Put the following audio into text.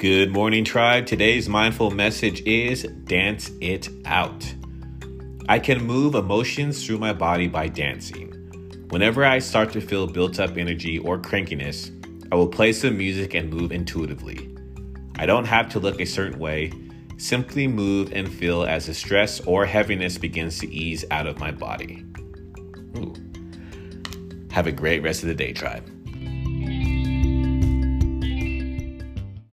Good morning, tribe. Today's mindful message is dance it out. I can move emotions through my body by dancing. Whenever I start to feel built up energy or crankiness, I will play some music and move intuitively. I don't have to look a certain way, simply move and feel as the stress or heaviness begins to ease out of my body. Ooh. Have a great rest of the day, tribe.